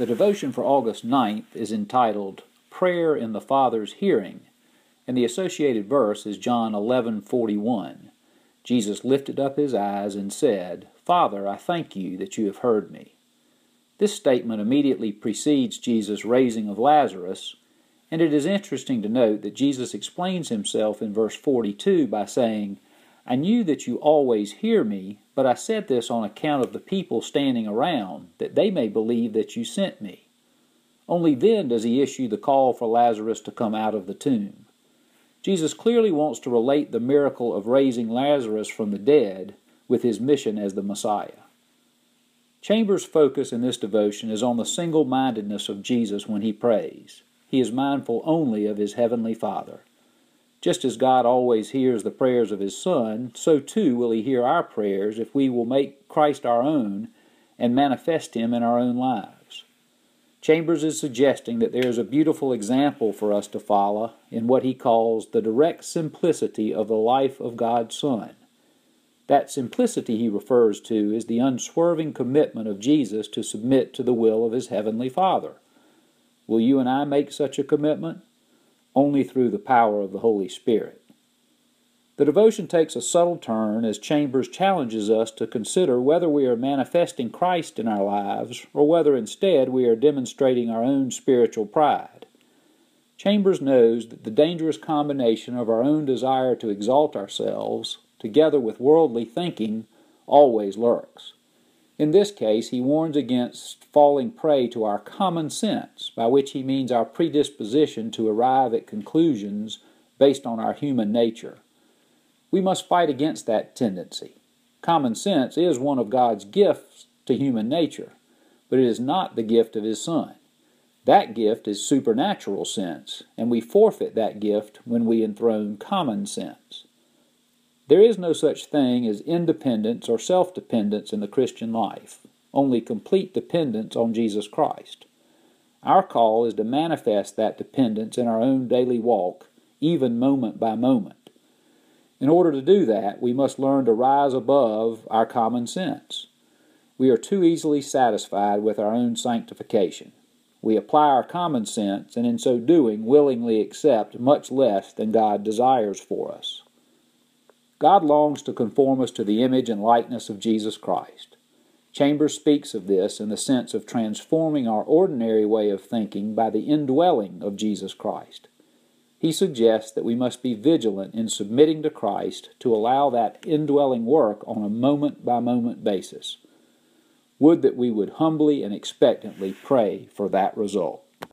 The devotion for August 9th is entitled Prayer in the Father's Hearing, and the associated verse is John 11:41. Jesus lifted up his eyes and said, "Father, I thank you that you have heard me." This statement immediately precedes Jesus' raising of Lazarus, and it is interesting to note that Jesus explains himself in verse 42 by saying, I knew that you always hear me, but I said this on account of the people standing around, that they may believe that you sent me. Only then does he issue the call for Lazarus to come out of the tomb. Jesus clearly wants to relate the miracle of raising Lazarus from the dead with his mission as the Messiah. Chambers' focus in this devotion is on the single mindedness of Jesus when he prays. He is mindful only of his heavenly Father. Just as God always hears the prayers of His Son, so too will He hear our prayers if we will make Christ our own and manifest Him in our own lives. Chambers is suggesting that there is a beautiful example for us to follow in what he calls the direct simplicity of the life of God's Son. That simplicity he refers to is the unswerving commitment of Jesus to submit to the will of his heavenly Father. Will you and I make such a commitment? Only through the power of the Holy Spirit. The devotion takes a subtle turn as Chambers challenges us to consider whether we are manifesting Christ in our lives or whether instead we are demonstrating our own spiritual pride. Chambers knows that the dangerous combination of our own desire to exalt ourselves, together with worldly thinking, always lurks. In this case, he warns against falling prey to our common sense, by which he means our predisposition to arrive at conclusions based on our human nature. We must fight against that tendency. Common sense is one of God's gifts to human nature, but it is not the gift of His Son. That gift is supernatural sense, and we forfeit that gift when we enthrone common sense. There is no such thing as independence or self dependence in the Christian life, only complete dependence on Jesus Christ. Our call is to manifest that dependence in our own daily walk, even moment by moment. In order to do that, we must learn to rise above our common sense. We are too easily satisfied with our own sanctification. We apply our common sense, and in so doing, willingly accept much less than God desires for us. God longs to conform us to the image and likeness of Jesus Christ. Chambers speaks of this in the sense of transforming our ordinary way of thinking by the indwelling of Jesus Christ. He suggests that we must be vigilant in submitting to Christ to allow that indwelling work on a moment by moment basis. Would that we would humbly and expectantly pray for that result.